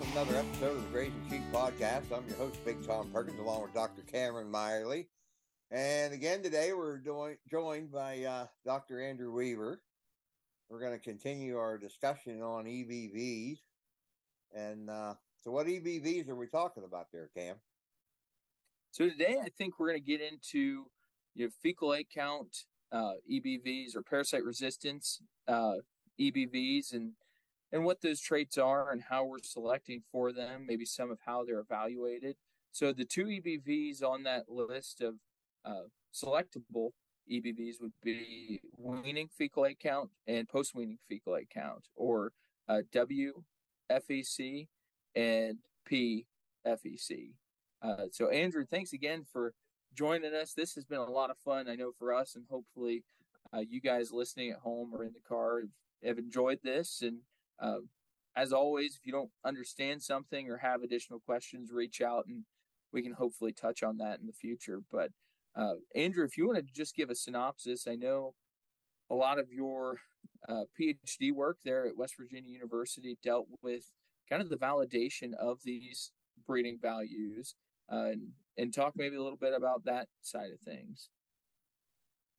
welcome to another episode of the Grazing Sheep Podcast. I'm your host, Big Tom Perkins, along with Dr. Cameron Miley. And again, today we're doing, joined by uh, Dr. Andrew Weaver. We're going to continue our discussion on EBVs. And uh, so, what EBVs are we talking about there, Cam? So, today I think we're going to get into your fecal egg count uh, EBVs or parasite resistance uh, EBVs and and what those traits are and how we're selecting for them, maybe some of how they're evaluated. So the two EBVs on that list of uh, selectable EBVs would be weaning fecal egg count and post weaning fecal egg count, or uh, WFEC and PFEC. Uh, so, Andrew, thanks again for joining us. This has been a lot of fun, I know, for us, and hopefully, uh, you guys listening at home or in the car have, have enjoyed this. And uh, as always, if you don't understand something or have additional questions, reach out and we can hopefully touch on that in the future. But uh, Andrew, if you want to just give a synopsis, I know a lot of your uh, PhD work there at West Virginia University dealt with kind of the validation of these breeding values, uh, and, and talk maybe a little bit about that side of things.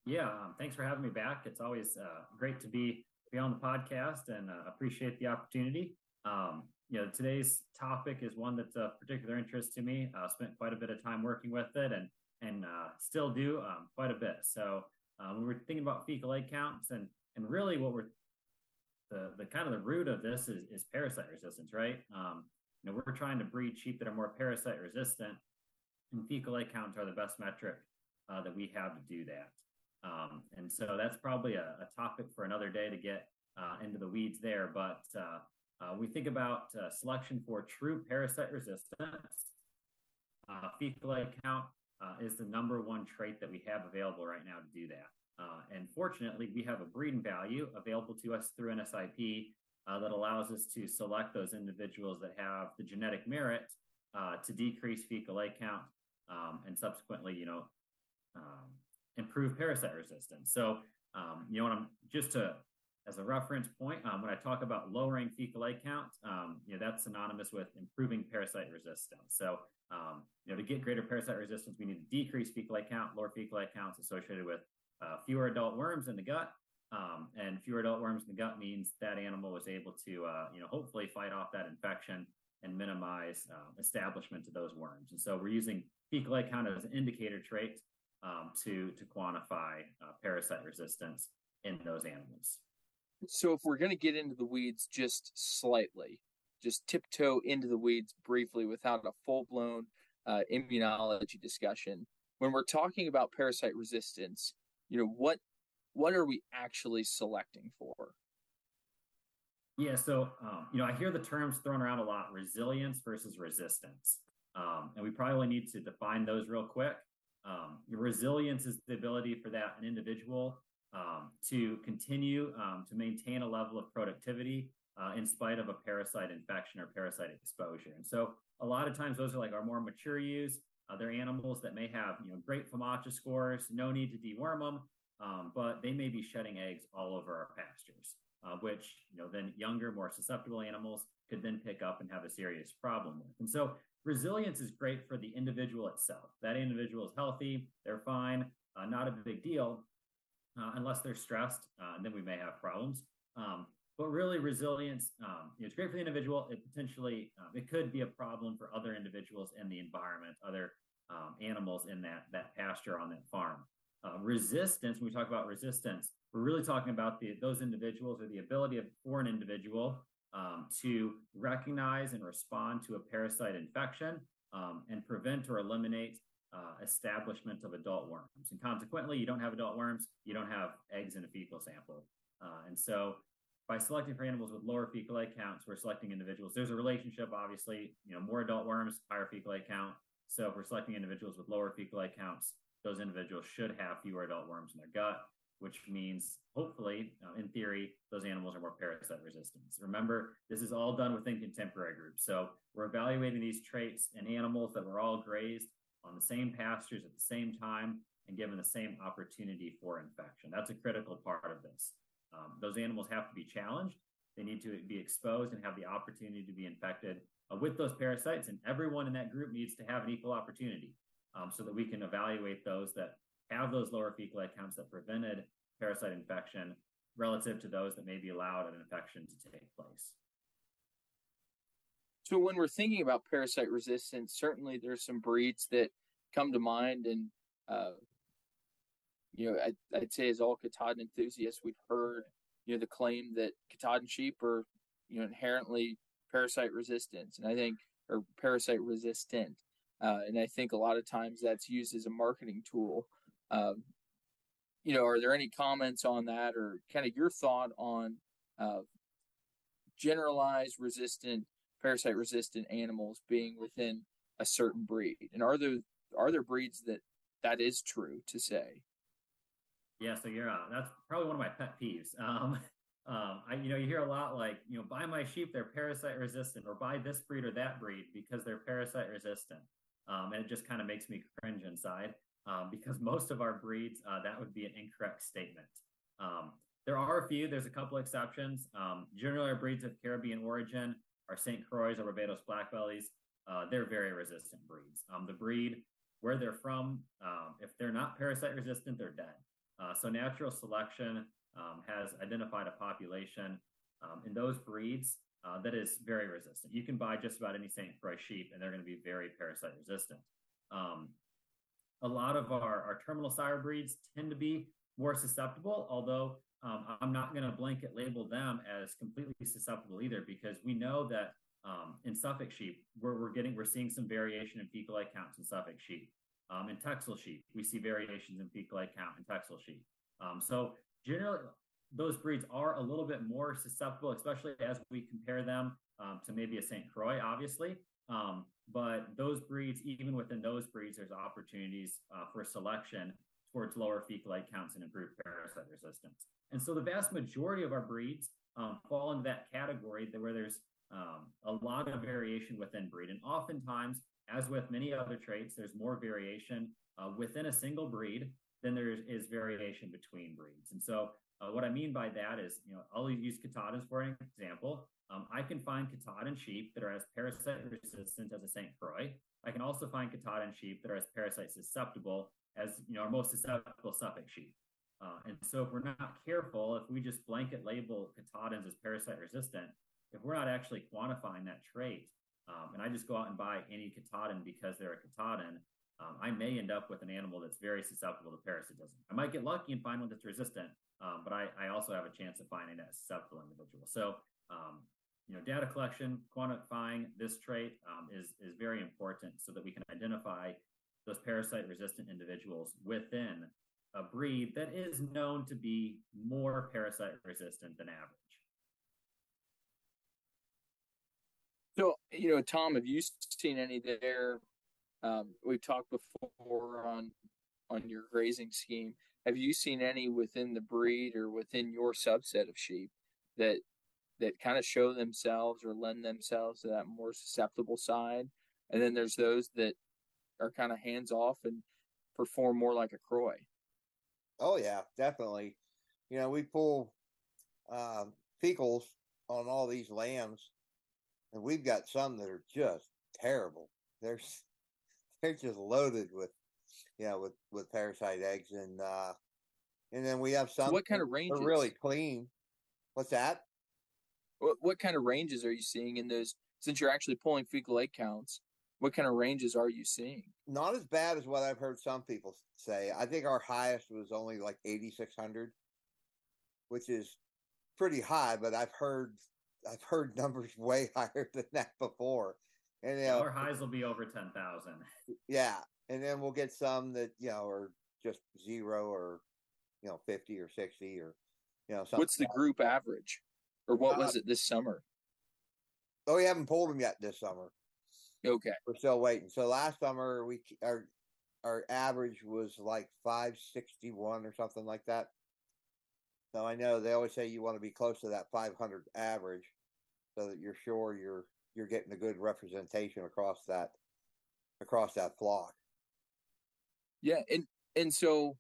Yeah, um, thanks for having me back. It's always uh, great to be be on the podcast and uh, appreciate the opportunity. Um, you know, today's topic is one that's of particular interest to me. I uh, spent quite a bit of time working with it and and uh, still do um, quite a bit. So um, we're thinking about fecal egg counts and and really what we're the the kind of the root of this is, is parasite resistance, right? Um, you know, we're trying to breed sheep that are more parasite resistant, and fecal egg counts are the best metric uh, that we have to do that. Um, and so that's probably a, a, topic for another day to get uh, into the weeds there. But uh, uh, we think about uh, selection for true parasite resistance. Uh, fecal count is the number one trait that we have available right now to do that. and fortunately, we have a breeding value available to us through NSIP that allows us to select those individuals that have the genetic merit to decrease fecal egg count um, and subsequently, you know, um, improve parasite resistance. So, um, you know, when I'm just to as a reference point, um, when I talk about lowering fecal egg count, um, you know, that's synonymous with improving parasite resistance. So, um, you know, to get greater parasite resistance, we need to decrease fecal egg count, lower fecal egg counts associated with uh, fewer adult worms in the gut. Um, and fewer adult worms in the gut means that animal was able to, uh, you know, hopefully fight off that infection and minimize uh, establishment of those worms. And so we're using fecal egg count as an indicator trait um, to to quantify uh, parasite resistance in those animals. So, if we're going to get into the weeds just slightly, just tiptoe into the weeds briefly without a full blown uh, immunology discussion, when we're talking about parasite resistance, you know what what are we actually selecting for? Yeah, so um, you know, I hear the terms thrown around a lot: resilience versus resistance, um, and we probably need to define those real quick. Um, resilience is the ability for that an individual um, to continue um, to maintain a level of productivity uh, in spite of a parasite infection or parasite exposure. And so, a lot of times, those are like our more mature ewes. Uh, they're animals that may have you know great FAMACHA scores, no need to deworm them, um, but they may be shedding eggs all over our pastures, uh, which you know then younger, more susceptible animals could then pick up and have a serious problem with. And so, resilience is great for the individual itself. That individual is healthy, they're fine, uh, not a big deal, uh, unless they're stressed, uh, and then we may have problems. Um, but really, resilience, um, it's great for the individual. It potentially, um, it could be a problem for other individuals in the environment, other um, animals in that that pasture on that farm. Uh, resistance, when we talk about resistance, we're really talking about the those individuals or the ability of for an individual um, to recognize and respond to a parasite infection um, and prevent or eliminate uh, establishment of adult worms. And consequently, you don't have adult worms, you don't have eggs in a fecal sample. Uh, and so by selecting for animals with lower fecal egg counts, we're selecting individuals. There's a relationship, obviously, you know, more adult worms, higher fecal egg count. So if we're selecting individuals with lower fecal egg counts, those individuals should have fewer adult worms in their gut which means hopefully, uh, in theory, those animals are more parasite resistant. Remember, this is all done within contemporary groups. So we're evaluating these traits in animals that were all grazed on the same pastures at the same time and given the same opportunity for infection. That's a critical part of this. Um, those animals have to be challenged. They need to be exposed and have the opportunity to be infected uh, with those parasites. And everyone in that group needs to have an equal opportunity um, so that we can evaluate those that have those lower fecal counts that prevented parasite infection relative to those that may be allowed an infection to take place. So when we're thinking about parasite resistance, certainly there's some breeds that come to mind, and uh, you know, I, would say as all Katahdin enthusiasts, we've heard you know the claim that Katahdin sheep are you know inherently parasite resistant, and I think or parasite resistant, uh, and I think a lot of times that's used as a marketing tool. Um, you know, are there any comments on that, or kind of your thought on uh, generalized resistant parasite resistant animals being within a certain breed? And are there are there breeds that that is true to say? Yeah so you're uh, that's probably one of my pet peeves. Um, um, I, you know, you hear a lot like, you know, buy my sheep, they're parasite resistant, or buy this breed or that breed because they're parasite resistant. Um, and it just kind of makes me cringe inside um, because most of our breeds, uh, that would be an incorrect statement. Um, there are a few, there's a couple exceptions. Um, generally, our breeds of Caribbean origin our St. Croix or Barbados Blackbellies, uh, they're very resistant breeds. Um, the breed, where they're from, um, if they're not parasite resistant, they're dead. Uh, so natural selection um, has identified a population in those breeds uh, that is very resistant. You can buy just about any St. Croix sheep, and they're going to be very parasite resistant. Um, a lot of our, our terminal sire breeds tend to be more susceptible, although um, I'm not going to blanket label them as completely susceptible either, because we know that um, in Suffolk sheep, we're, we're getting we're seeing some variation in fecal egg counts in Suffolk sheep. Um, in Texel sheep, we see variations in fecal egg count in Texel sheep. Um, so generally, those breeds are a little bit more susceptible, especially as we compare them um, to maybe a St. Croix, obviously. Um, but those breeds, even within those breeds, there's opportunities uh, for selection towards lower fecal egg counts and improved parasite resistance. And so the vast majority of our breeds um, fall into that category where there's um, a lot of variation within breed. And oftentimes, as with many other traits, there's more variation uh, within a single breed than there is variation between breeds. And so uh, what I mean by that is, you know, I'll use Katahdins for an example. Um, I can find Katahdin sheep that are as parasite resistant as a St. Croix. I can also find Katahdin sheep that are as parasite susceptible as you know our most susceptible Suffolk sheep. Uh, and so, if we're not careful, if we just blanket label Katahdins as parasite resistant, if we're not actually quantifying that trait, um, and I just go out and buy any Katahdin because they're a Katahdin, um, I may end up with an animal that's very susceptible to parasitism. I might get lucky and find one that's resistant, um, but I, I, also have a chance of finding that susceptible individual. So, um, you know, data collection, quantifying this trait um, is is very important so that we can identify those parasite resistant individuals within a breed that is known to be more parasite resistant than average. So, you know, Tom, have you seen any there? Um, we've talked before on on your grazing scheme. Have you seen any within the breed or within your subset of sheep that that kind of show themselves or lend themselves to that more susceptible side? And then there's those that are kind of hands off and perform more like a Croix. Oh yeah, definitely. You know, we pull uh, fecals on all these lambs, and we've got some that are just terrible. They're they're just loaded with, you know, with with parasite eggs, and uh, and then we have some. What kind of ranges? Are really clean. What's that? What what kind of ranges are you seeing in those? Since you're actually pulling fecal egg counts, what kind of ranges are you seeing? Not as bad as what I've heard some people say. I think our highest was only like 8,600, which is pretty high, but I've heard I've heard numbers way higher than that before. And you know, our highs will be over 10,000. Yeah. And then we'll get some that, you know, are just zero or, you know, 50 or 60 or, you know, something. What's the group average? Or what uh, was it this summer? Oh, we haven't pulled them yet this summer. Okay. We're still waiting. So last summer we our our average was like 561 or something like that. So I know they always say you want to be close to that 500 average so that you're sure you're you're getting a good representation across that across that flock. Yeah, and and so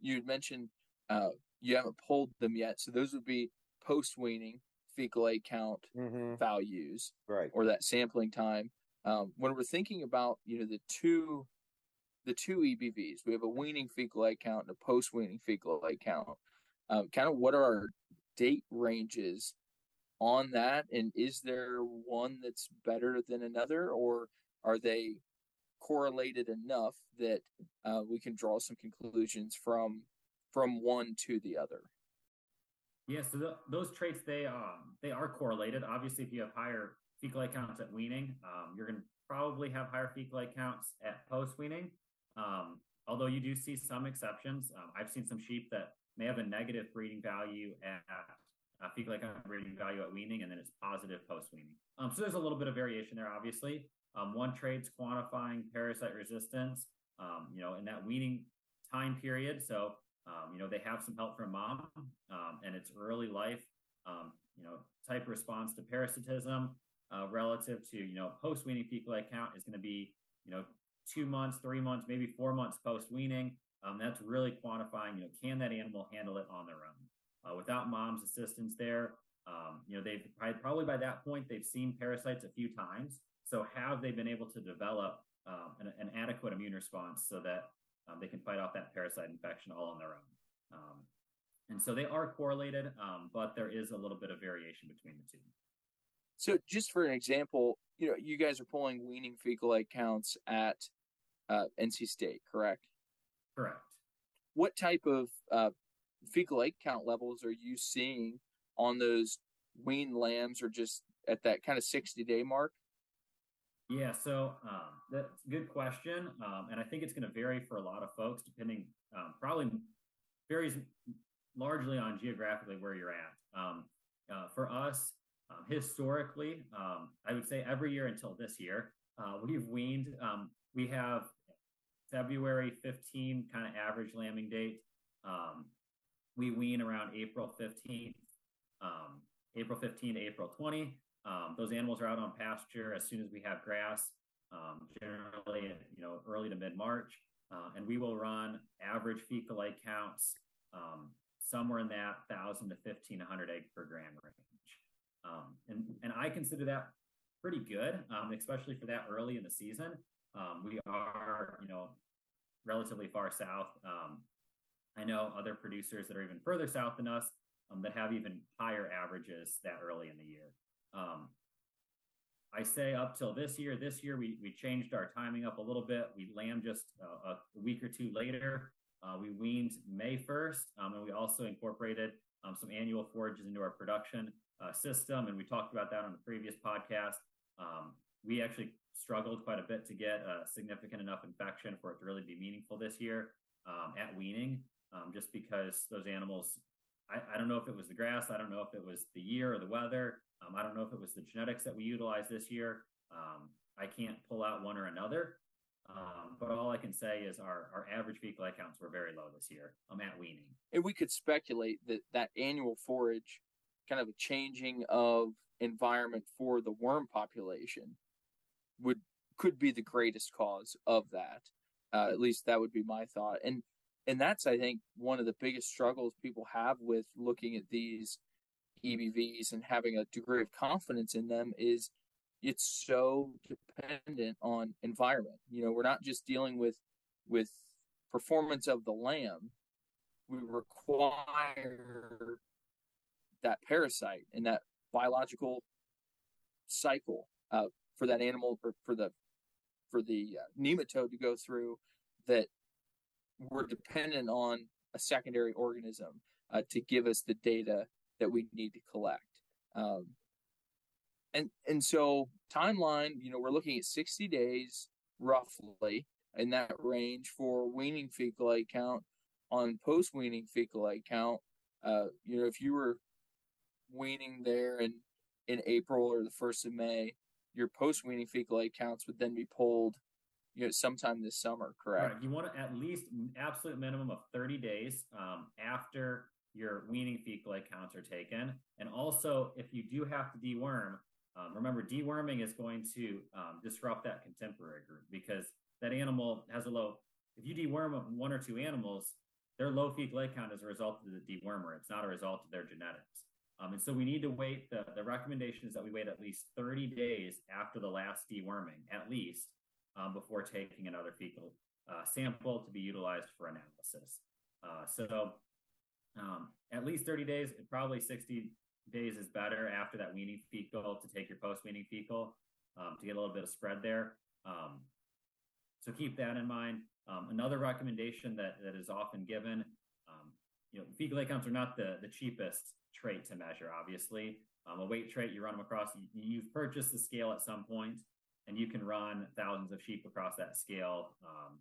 you mentioned uh, you haven't pulled them yet, so those would be post weaning fecal egg count Mm-hmm. values Right. or that sampling time. Um, when we're thinking about you know the two the two EBVs, we have a weaning fecal egg count and a post weaning fecal egg count. Um, kind of what are our date ranges on that, and is there one that's better than another, or are they correlated enough that uh, we can draw some conclusions from from one to the other? Yeah, so th those traits they um they are correlated. Obviously, if you have higher fecal egg counts at weaning, um, you're going to probably have higher fecal egg counts at post weaning. Um, although you do see some exceptions. Um, I've seen some sheep that may have a negative breeding value at uh, fecal egg count breeding value at weaning, and then it's positive post weaning. Um, so there's a little bit of variation there, obviously. Um, one trait's quantifying parasite resistance. You know, in that weaning time period. So um, you know, they have some help from mom um, and its early life, um, you know, type response to parasitism uh, relative to, you know, post weaning fecal count is going to be, you know, two months, three months, maybe four months post weaning. Um, that's really quantifying, you know, can that animal handle it on their own? Uh, without mom's assistance there, um, you know, they've probably by that point, they've seen parasites a few times. So have they been able to develop um, an, an adequate immune response so that um, they can fight off that parasite infection all on their own. Um, and so they are correlated, um, but there is a little bit of variation between the two. So, just for an example, you know, you guys are pulling weaning fecal egg counts at uh, NC State, correct? Correct. What type of uh, fecal egg count levels are you seeing on those weaned lambs, or just at that kind of sixty day mark? Yeah, so um, that's a good question, um, and I think it's going to vary for a lot of folks, depending. Um, probably varies largely on geographically where you're at. Um, uh, for us, um, historically, um, I would say every year until this year, uh, we've weaned. we have February 15 kind of average lambing date. we wean around April 15th, April 15 to April 20. Um, those animals are out on pasture as soon as we have grass, um, generally, you know, early to mid March. Uh, and we will run average fecal egg counts um, somewhere in that 1,000 to 1,500 egg per gram range. Um, and, and I consider that pretty good, um, especially for that early in the season. Um, we are, you know, relatively far south. I know other producers that are even further south than us that have even higher averages that early in the year. Um, I say up till this year. This year we we changed our timing up a little bit. We lamb just uh, a week or two later. Uh, we weaned May first, um, and we also incorporated um, some annual forages into our production uh, system. And we talked about that on the previous podcast. Um, we actually struggled quite a bit to get a significant enough infection for it to really be meaningful this year um, at weaning, um, just because those animals. I, I don't know if it was the grass. I don't know if it was the year or the weather. Um, I don't know if it was the genetics that we utilized this year. Um, I can't pull out one or another, um, but all I can say is our, our average fecal counts were very low this year um, at weaning. And we could speculate that that annual forage, kind of a changing of environment for the worm population, would could be the greatest cause of that. Uh, at least that would be my thought. And and that's I think one of the biggest struggles people have with looking at these EBVs and having a degree of confidence in them is it's so dependent on environment. You know, we're not just dealing with with performance of the lamb. We require that parasite and that biological cycle uh, for that animal or for the for the uh, nematode to go through that we're dependent on a secondary organism uh, to give us the data that we need to collect. Um, and and so timeline, you know, we're looking at 60 days roughly in that range for weaning fecal egg count. On post weaning fecal egg count, uh, you know, if you were weaning there in in April or the first of May, your post weaning fecal egg counts would then be pulled, you know, sometime this summer. Correct. Right. You want to at least absolute minimum of 30 days um, after your weaning fecal counts are taken. And also, if you do have to deworm, um, remember deworming is going to um, disrupt that contemporary group because that animal has a low. If you deworm one or two animals, their low fecal egg count is a result of the dewormer. It's not a result of their genetics. Um, and so we need to wait. The, the recommendation is that we wait at least 30 days after the last deworming, at least, um, before taking another fecal uh, sample to be utilized for analysis. Uh, so um, at least 30 days, probably 60 days is better after that weaning fecal to take your post weaning fecal um, to get a little bit of spread there. Um, so keep that in mind. Um, another recommendation that, that is often given, um, you know, fecal egg counts are not the, the cheapest trait to measure, obviously. Um, a weight trait, you run them across, you, you've purchased the scale at some point, and you can run thousands of sheep across that scale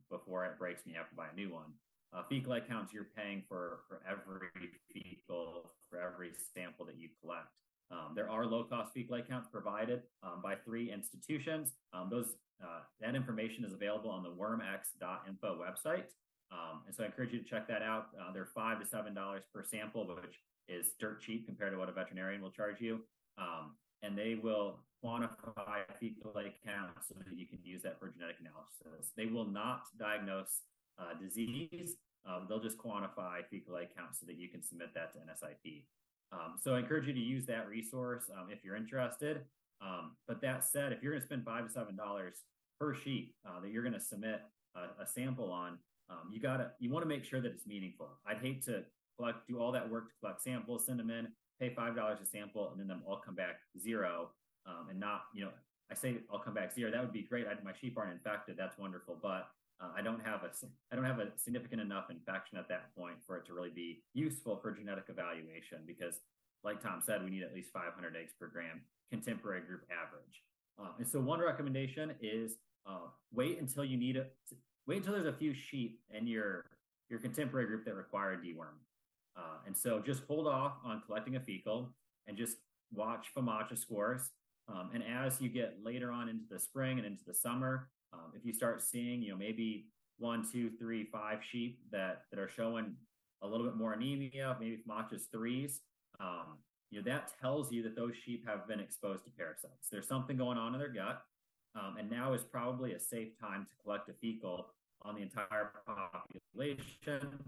before it breaks and you have to buy a new one. Uh, fecal egg counts, you're paying for, for every fecal, for every sample that you collect. Um, there are low cost fecal egg counts provided um, by three institutions. Um, those uh, that information is available on the wormx.info website. Um, and so I encourage you to check that out. Uh, they're five to seven dollars per sample, which is dirt cheap compared to what a veterinarian will charge you. Um, and they will quantify fecal egg counts so that you can use that for genetic analysis. They will not diagnose uh, disease. Um, they'll just quantify fecal egg counts so that you can submit that to NSIP. Um, so I encourage you to use that resource um, if you're interested. Um, but that said, if you're going to spend five to seven dollars per sheet uh, that you're going to submit a, a, sample on, um, you gotta you want to make sure that it's meaningful. I'd hate to collect do all that work to collect samples, send them in, pay five dollars a sample, and then them all come back zero, um, and not you know I say I'll come back zero. That would be great. I, my sheep aren't infected. That's wonderful, but uh, I don't have a I don't have a significant enough infection at that point for it to really be useful for genetic evaluation because, like Tom said, we need at least 500 eggs per gram contemporary group average. Um, and so one recommendation is uh, wait until you need it. Wait until there's a few sheep in your your contemporary group that require deworm. Uh, and so just hold off on collecting a fecal and just watch FAMACHA scores. Um, and as you get later on into the spring and into the summer, um, if you start seeing, you know, maybe one, two, three, five sheep that that are showing a little bit more anemia, maybe FAMACHA's threes, um, you know, that tells you that those sheep have been exposed to parasites. There's something going on in their gut, um, and now is probably a safe time to collect a fecal on the entire population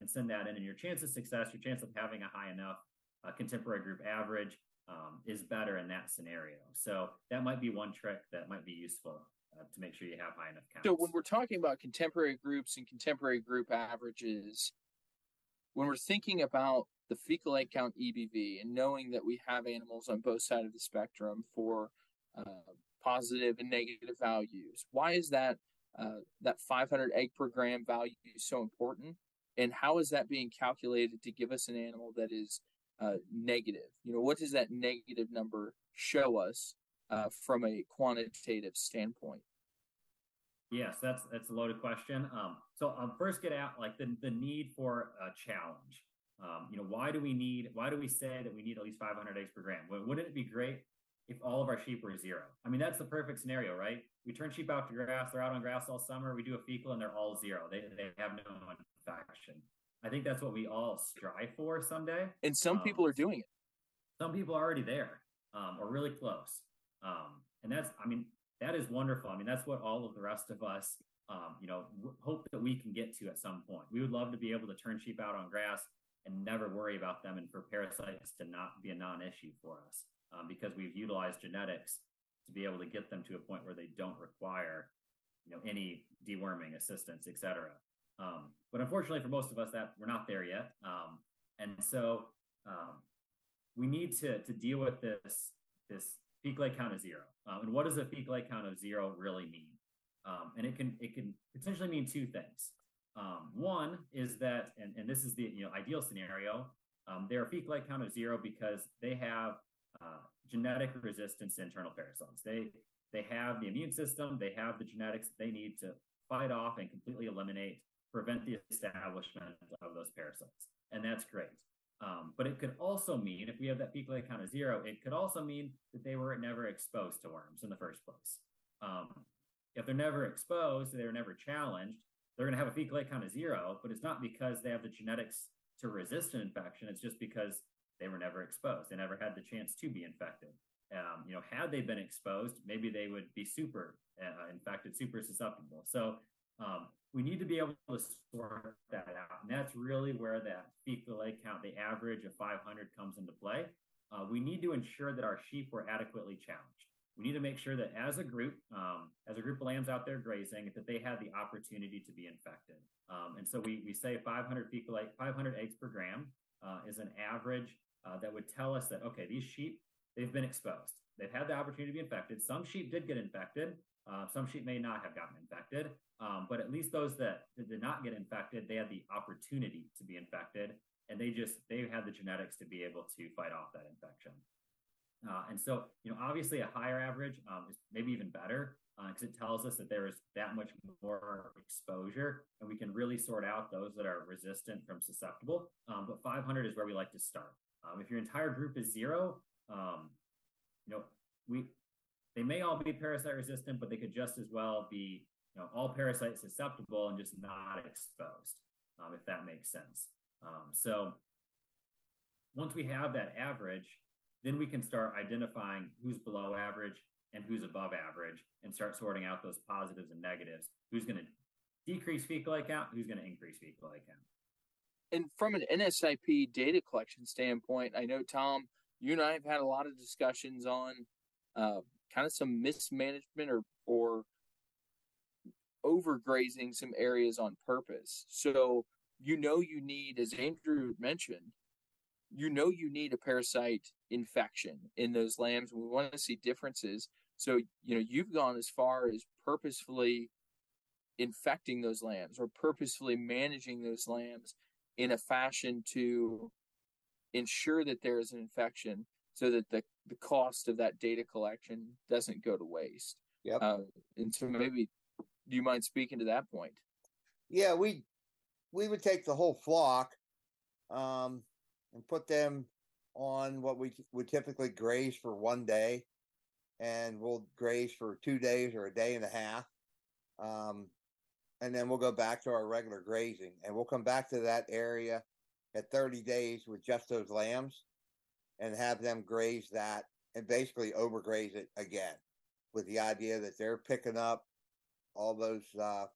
and send that in. And your chance of success, your chance of having a high enough uh, contemporary group average um, is better in that scenario. So that might be one trick that might be useful uh, to make sure you have high enough counts. So when we're talking about contemporary groups and contemporary group averages, when we're thinking about the fecal egg count EBV and knowing that we have animals on both sides of the spectrum for uh, positive and negative values, why is that uh, that 500 egg per gram value so important? And how is that being calculated to give us an animal that is uh, negative? You know, what does that negative number show us uh, from a quantitative standpoint? Yes, that's that's a loaded question. Um, so I'll first get at like the, the need for a challenge. Um, you know, why do we need? Why do we say that we need at least 500 eggs per gram? Wouldn't it be great if all of our sheep were zero? I mean, that's the perfect scenario, right? We turn sheep out to grass; they're out on grass all summer. We do a fecal, and they're all zero. They they have no infection. I think that's what we all strive for someday. And some um, people are doing it. Some people are already there, um, or really close. Um, and that's, I mean, that is wonderful. I mean, that's what all of the rest of us, um, you know, hope that we can get to at some point. We would love to be able to turn sheep out on grass and never worry about them, and for parasites to not be a non-issue for us, um, because we've utilized genetics to be able to get them to a point where they don't require, you know, any deworming assistance, et cetera. Um, but unfortunately, for most of us, that we're not there yet, um, and so um, we need to to deal with this this fecal egg count of zero. Um, and what does a fecal egg count of zero really mean? Um, and it can it can potentially mean two things. Um, one is that, and, and this is the you know ideal scenario, um, they're a fecal egg count of zero because they have uh, genetic resistance to internal parasites. They they have the immune system, they have the genetics they need to fight off and completely eliminate, prevent the establishment of those parasites, and that's great. Um, but it could also mean, if we have that fecal count of zero, it could also mean that they were never exposed to worms in the first place. Um, if they're never exposed, they're never challenged, they're going to have a fecal count of zero, but it's not because they have the genetics to resist an infection. It's just because they were never exposed. They never had the chance to be infected. Um, you know, had they been exposed, maybe they would be super uh, infected, super susceptible. So um, we need to be able to sort that out. And that's really where that fecal egg count, the average of 500, comes into play. Uh, we need to ensure that our sheep were adequately challenged. We need to make sure that as a group, um, as a group of lambs out there grazing, that they had the opportunity to be infected. Um, and so we, we say 500 fecal 500 eggs per gram uh, is an average uh, that would tell us that, okay, these sheep, they've been exposed. They've had the opportunity to be infected. Some sheep did get infected. Uh, some sheep may not have gotten infected, um, but at least those that did not get infected, they had the opportunity to be infected, and they just they had the genetics to be able to fight off that infection. Uh, and so, you know, obviously a higher average um, is maybe even better because uh, it tells us that there is that much more exposure, and we can really sort out those that are resistant from susceptible. Um, but 500 is where we like to start. Um, if your entire group is zero, um, you know, we they may all be parasite resistant, but they could just as well be, you know, all parasite susceptible and just not exposed, um, if that makes sense. Um, so once we have that average, then we can start identifying who's below average and who's above average and start sorting out those positives and negatives. Who's going to decrease fecal egg count? Who's going to increase fecal egg count? And from an NSIP data collection standpoint, I know Tom, you and I have had a lot of discussions on uh, kind of some mismanagement or or overgrazing some areas on purpose. So you know you need, as Andrew mentioned, you know you need a parasite infection in those lambs. We want to see differences. So you know you've gone as far as purposefully infecting those lambs or purposefully managing those lambs in a fashion to ensure that there is an infection so that the, the cost of that data collection doesn't go to waste. Yep. Uh, and so maybe do you mind speaking to that point? Yeah, we we would take the whole flock um, and put them on what we would typically graze for one day, and we'll graze for two days or a day and a half, um, and then we'll go back to our regular grazing, and we'll come back to that area at 30 days with just those lambs, and have them graze that and basically overgraze it again with the idea that they're picking up all those uh,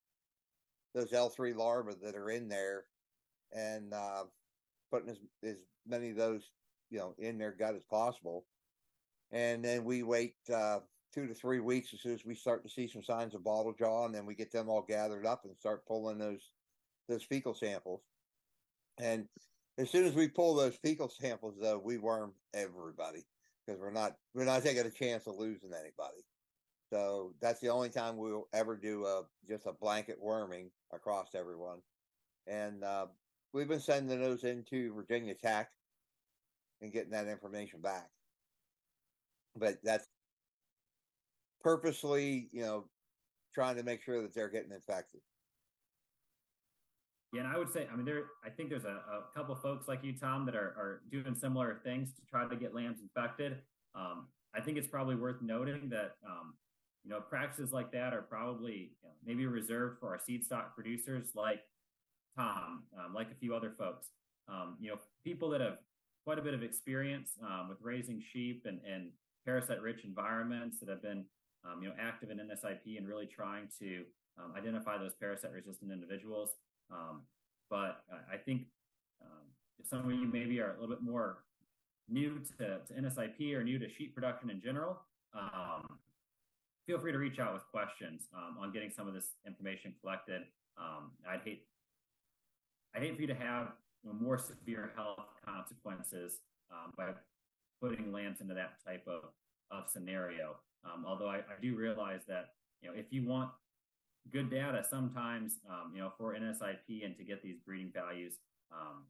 those L3 larvae that are in there and uh, putting as, as many of those you know in their gut as possible. And then we wait uh, two to three weeks as soon as we start to see some signs of bottle jaw, and then we get them all gathered up and start pulling those those fecal samples. And as soon as we pull those fecal samples, though, we worm everybody because we're not we're not taking a chance of losing anybody. So that's the only time we'll ever do a just a blanket worming across everyone. And uh, we've been sending those into Virginia Tech and getting that information back. But that's purposely, you know, trying to make sure that they're getting infected. Yeah, and I would say, I mean, there. I think there's a, a couple folks like you, Tom, that are, are doing similar things to try to get lambs infected. Um, I think it's probably worth noting that um, you know practices like that are probably you know, maybe reserved for our seed stock producers like Tom, um, like a few other folks. Um, you know, people that have quite a bit of experience um, with raising sheep and, and parasite-rich environments that have been um, you know active in NSIP and really trying to identify those parasite-resistant individuals. Um, but I think um, if some of you maybe are a little bit more new to, to NSIP or new to sheep production in general, um, feel free to reach out with questions um, on getting some of this information collected. Um, I'd hate I hate for you to have you know, more severe health consequences um, by putting lambs into that type of, of scenario. although I, I do realize that you know if you want good data sometimes, um, you know, for NSIP and to get these breeding values. Um,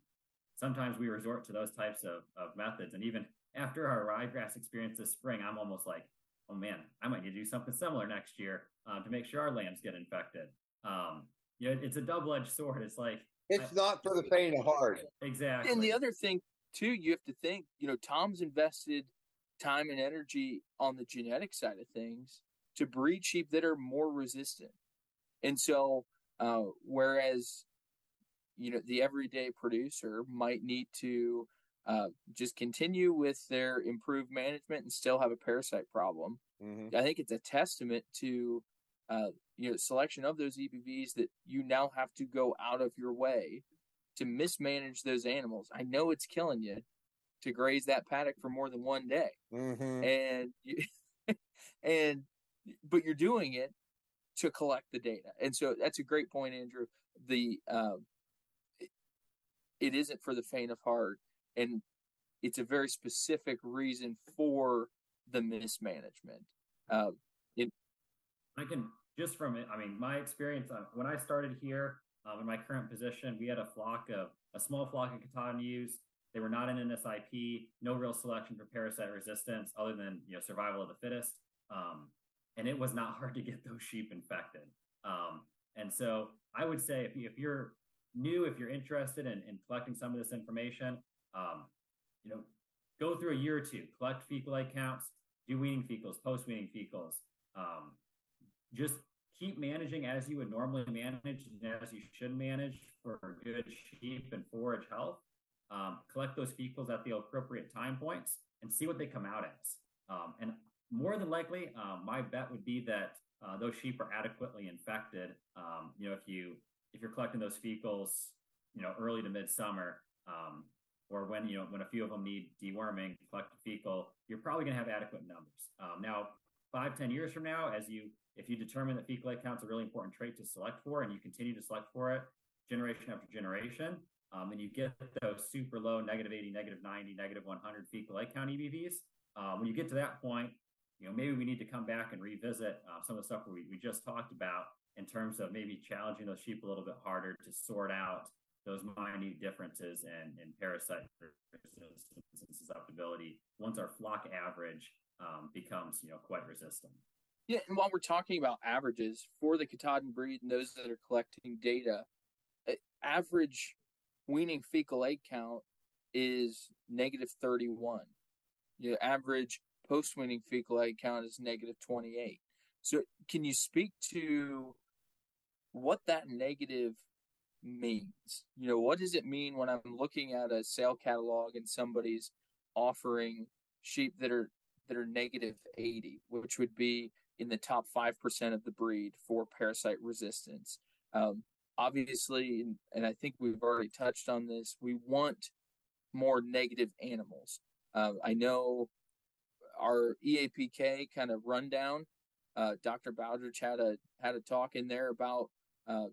sometimes we resort to those types of, of methods. And even after our ryegrass experience this spring, I'm almost like, oh man, I might need to do something similar next year uh, to make sure our lambs get infected. Um, you know, it's a double edged sword. It's like, it's I, not for the faint of heart. Exactly. And the other thing, too, you have to think, you know, Tom's invested time and energy on the genetic side of things to breed sheep that are more resistant. And so, uh, whereas, you know, the everyday producer might need to uh, just continue with their improved management and still have a parasite problem. Mm-hmm. I think it's a testament to uh, you know, selection of those EBVs that you now have to go out of your way to mismanage those animals. I know it's killing you to graze that paddock for more than one day, Mm-hmm. and you, and but you're doing it to collect the data, and so that's a great point, Andrew. The um, it, it isn't for the faint of heart, and it's a very specific reason for the mismanagement. Uh, it, I can just from it. I mean, my experience uh, when I started here um, in my current position, we had a flock of a small flock of Katahdin ewes. They were not in NSIP, no real selection for parasite resistance other than you know survival of the fittest. Um, and it was not hard to get those sheep infected. Um, and so I would say if, you, if you're new, if you're interested in, in collecting some of this information, um, you know, go through a year or two, collect fecal egg counts, do weaning fecals, post weaning fecals. Um, just keep managing as you would normally manage and as you should manage for good sheep and forage health. Um, collect those fecals at the appropriate time points and see what they come out as. Um, and more than likely, um, my bet would be that uh, those sheep are adequately infected. Um, you know, if you if you're collecting those fecals, you know, early to midsummer, um, or when you know when a few of them need deworming, collect fecal, you're probably going to have adequate numbers. Um, now, five ten years from now, as you if you determine that fecal egg count's a really important trait to select for, and you continue to select for it generation after generation, um, and you get those super low negative 80, negative 90, negative 100 fecal egg count EBVs, uh, when you get to that point, you know, maybe we need to come back and revisit uh, some of the stuff we, we just talked about in terms of maybe challenging those sheep a little bit harder to sort out those minute differences in, in parasite resistance and susceptibility once our flock average um, becomes, you know, quite resistant. yeah, and while we're talking about averages for the Katahdin breed and those that are collecting data, average weaning fecal egg count is negative 31. Your average post weaning fecal egg count is negative 28. So, can you speak to what that negative means? You know, what does it mean when I'm looking at a sale catalog and somebody's offering sheep that are that are negative 80, which would be in the top 5% of the breed for parasite resistance. Um, obviously, and I think we've already touched on this, we want more negative animals. Uh, I know our EAPK kind of rundown. Uh, Dr. Bowdrich had a had a talk in there about uh,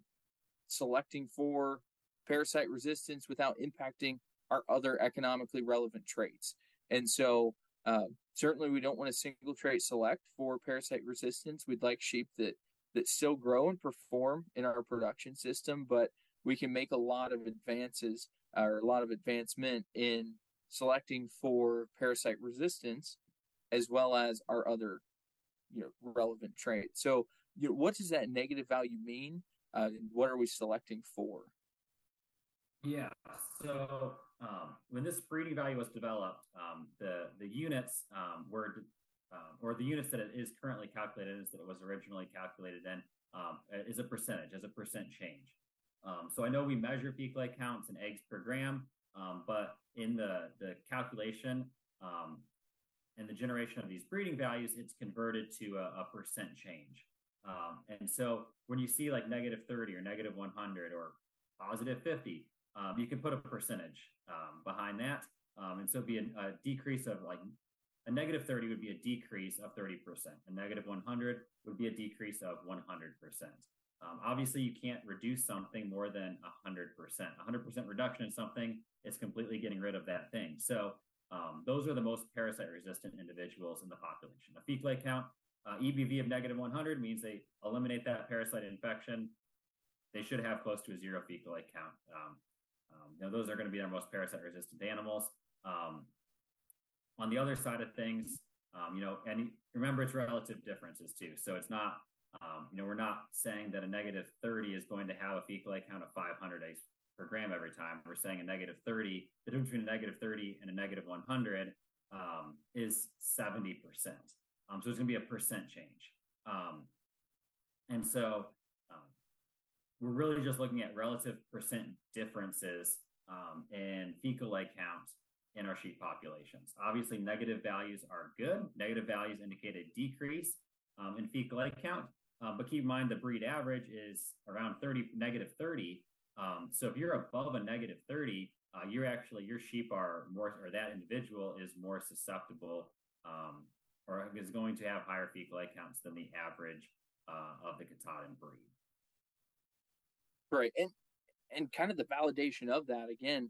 selecting for parasite resistance without impacting our other economically relevant traits. And so, uh, certainly, we don't want to single trait select for parasite resistance. We'd like sheep that that still grow and perform in our production system, but we can make a lot of advances or a lot of advancement in selecting for parasite resistance as well as our other you know relevant traits. So, you know, what does that negative value mean? Uh, what are we selecting for? Yeah. So um, when this breeding value was developed, um, the the units um, were, uh, or the units that it is currently calculated is that it was originally calculated in, um, is a percentage, as a percent change. Um, so I know we measure fecal egg counts and eggs per gram, but in the the calculation and the generation of these breeding values, it's converted to a, a percent change. and so when you see like negative 30 or negative 100 or positive 50, um, you can put a percentage um, behind that. Um, and so be a, a, decrease of like a negative 30 would be a decrease of 30%. A negative 100 would be a decrease of 100%. Um, obviously, you can't reduce something more than 100%. 100% reduction in something is completely getting rid of that thing. So um, those are the most parasite resistant individuals in the population. A fecal count, uh, EBV of negative 100 means they eliminate that parasite infection. They should have close to a zero fecal count. Um, um, know, those are going to be our most parasite resistant animals. Um, on the other side of things, um, you know, and remember it's relative differences too. So it's not, um, you know, we're not saying that a negative 30 is going to have a fecal count of 500 eggs per gram every time. We're saying a negative 30, the difference between a negative 30 and a negative 100 um, is 70%. Um, so it's going to be a percent change. and so we're really just looking at relative percent differences um, in fecal egg count in our sheep populations. Obviously, negative values are good. Negative values indicate a decrease um, in fecal egg count. Um, but keep in mind the breed average is around 30, negative 30. Um, so if you're above a negative 30, uh, you're actually, your sheep are more, or that individual is more susceptible um, or is going to have higher fecal egg counts than the average uh, of the Katahdin breed. Right. And, and kind of the validation of that again,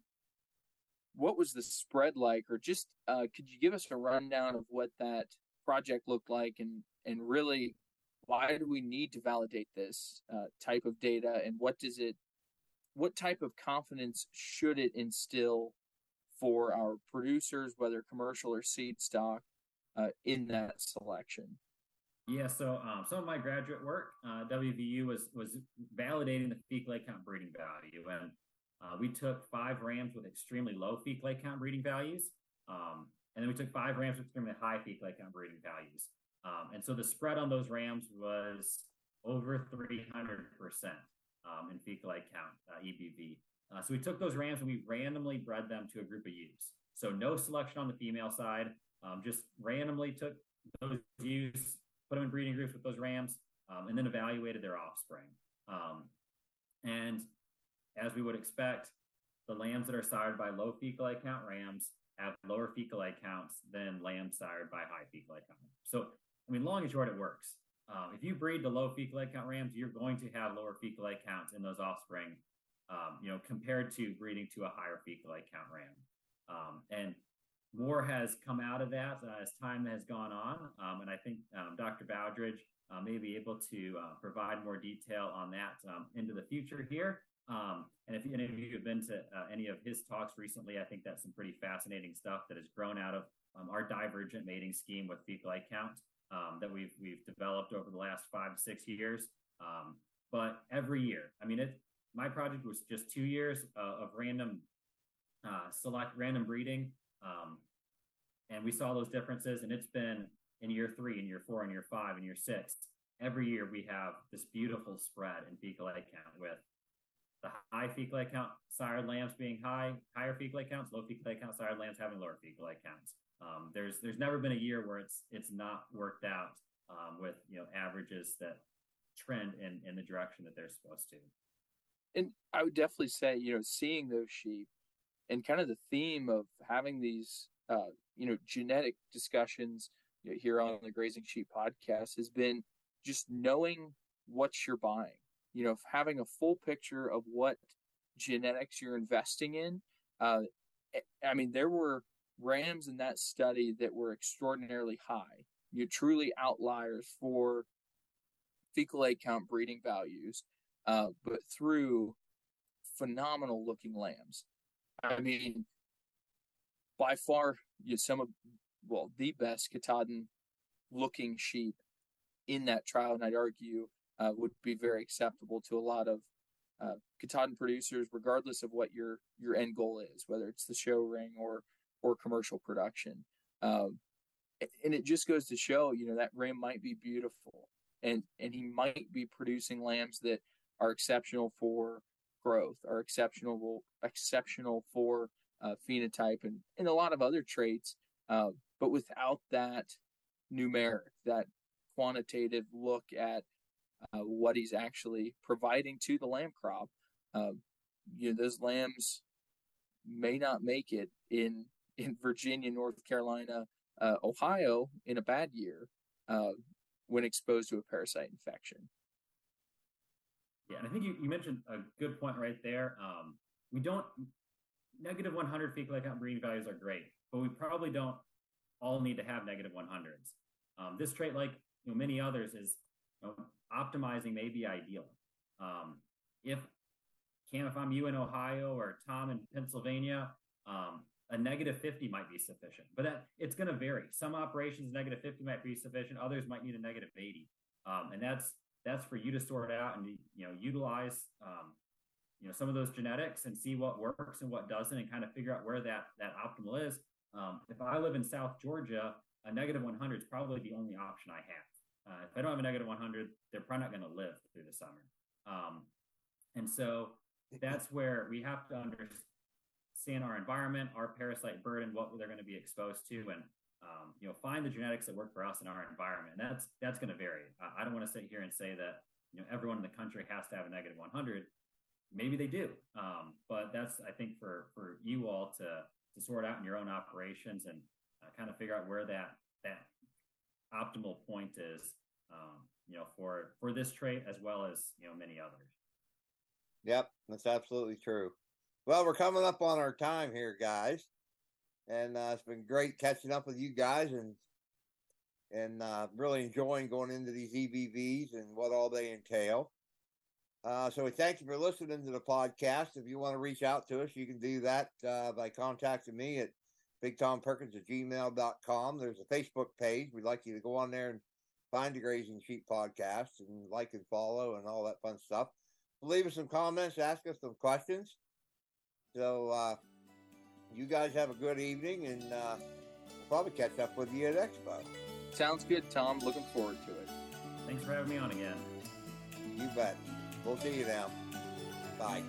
what was the spread like or just uh, could you give us a rundown of what that project looked like and and really why do we need to validate this uh, type of data and what does it what type of confidence should it instill for our producers whether commercial or seed stock uh, in that selection? Yeah so um, some of my graduate work uh, wvu was was validating the fecal egg count breeding value and uh, we took five rams with extremely low fecal egg count breeding values um, and then we took five rams with extremely high fecal egg count breeding values. Um, and so the spread on those rams was over 300% um, in fecal egg count, uh, EBV. Uh, so we took those rams and we randomly bred them to a group of ewes. So no selection on the female side, um, just randomly took those ewes, put them in breeding groups with those rams, um, and then evaluated their offspring. Um, and as we would expect, the lambs that are sired by low fecal egg count rams have lower fecal egg counts than lambs sired by high fecal egg count. So I mean, long and short, it works. Um, if you breed the low fecal egg count rams, you're going to have lower fecal egg counts in those offspring, um, you know, compared to breeding to a higher fecal egg count ram. Um, and more has come out of that uh, as time has gone on. Um, and I think um, Dr. Bowdridge uh, may be able to uh, provide more detail on that um, into the future here. and if any of you have been to uh, any of his talks recently, I think that's some pretty fascinating stuff that has grown out of our divergent mating scheme with fecal egg count um, that we've we've developed over the last five to six years. Um, but every year, I mean, it. My project was just two years uh, of random uh, select random breeding, um, and we saw those differences. And it's been in year three, in year four, in year five, in year six. Every year we have this beautiful spread in fecal egg count with the high fecal egg count sired lambs being high, higher fecal egg counts, low fecal egg count sired lambs having lower fecal egg counts. Um, there's there's never been a year where it's it's not worked out um, with you know averages that trend in in the direction that they're supposed to. And I would definitely say you know seeing those sheep and kind of the theme of having these uh, you know genetic discussions you know, here on the Grazing Sheep podcast has been just knowing what you're buying. You know, having a full picture of what genetics you're investing in. Uh, I mean, there were Rams in that study that were extraordinarily high. You truly outliers for fecal egg count breeding values, uh, but through phenomenal looking lambs. I mean, by far, you some of well the best Katahdin looking sheep in that trial, and I'd argue uh, would be very acceptable to a lot of uh, Katahdin producers, regardless of what your your end goal is, whether it's the show ring or or commercial production. Um, and it just goes to show, you know, that ram might be beautiful and, and he might be producing lambs that are exceptional for growth, are exceptional, exceptional for uh, phenotype and, and a lot of other traits. Uh, but without that numeric, that quantitative look at uh, what he's actually providing to the lamb crop, um, you know, those lambs may not make it in in Virginia, North Carolina, uh, Ohio in a bad year uh, when exposed to a parasite infection. Yeah, and I think you, you mentioned a good point right there. Um, we don't negative 100 fecal count breeding values are great, but we probably don't all need to have negative 100s. Um, this trait, like you know, many others, is you know, optimizing may be ideal. Um, if Cam, if I'm you in Ohio or Tom in Pennsylvania, um, a negative 50 might be sufficient, but that, it's going to vary. Some operations, negative 50 might be sufficient. Others might need a negative 80. Um, and that's, that's for you to sort out and, you know, utilize, um, you know, some of those genetics and see what works and what doesn't and kind of figure out where that, that optimal is. Um, if I live in South Georgia, a negative 100 is probably the only option I have. Uh, if I don't have a negative 100, they're probably not going to live through the summer. Um, and so that's where we have to understand understand our environment, our parasite burden, what they're going to be exposed to, and um, you know, find the genetics that work for us in our environment. And that's that's going to vary. I, I don't want to sit here and say that you know everyone in the country has to have a negative 100. Maybe they do, um, but that's I think for for you all to to sort out in your own operations and uh, kind of figure out where that that optimal point is. Um, you know, for for this trait as well as you know many others. Yep, that's absolutely true. Well, we're coming up on our time here, guys, and uh, it's been great catching up with you guys and and uh, really enjoying going into these EBVs and what all they entail. Uh, so we thank you for listening to the podcast. If you want to reach out to us, you can do that uh, by contacting me at bigtomperkins at gmail.com. There's a Facebook page. We'd like you to go on there and find the Grazing Sheep podcast and like and follow and all that fun stuff. Leave us some comments, ask us some questions. So, uh, you guys have a good evening and uh, we'll probably catch up with you at Expo. Sounds good, Tom. Looking forward to it. Thanks for having me on again. You bet. We'll see you now. Bye.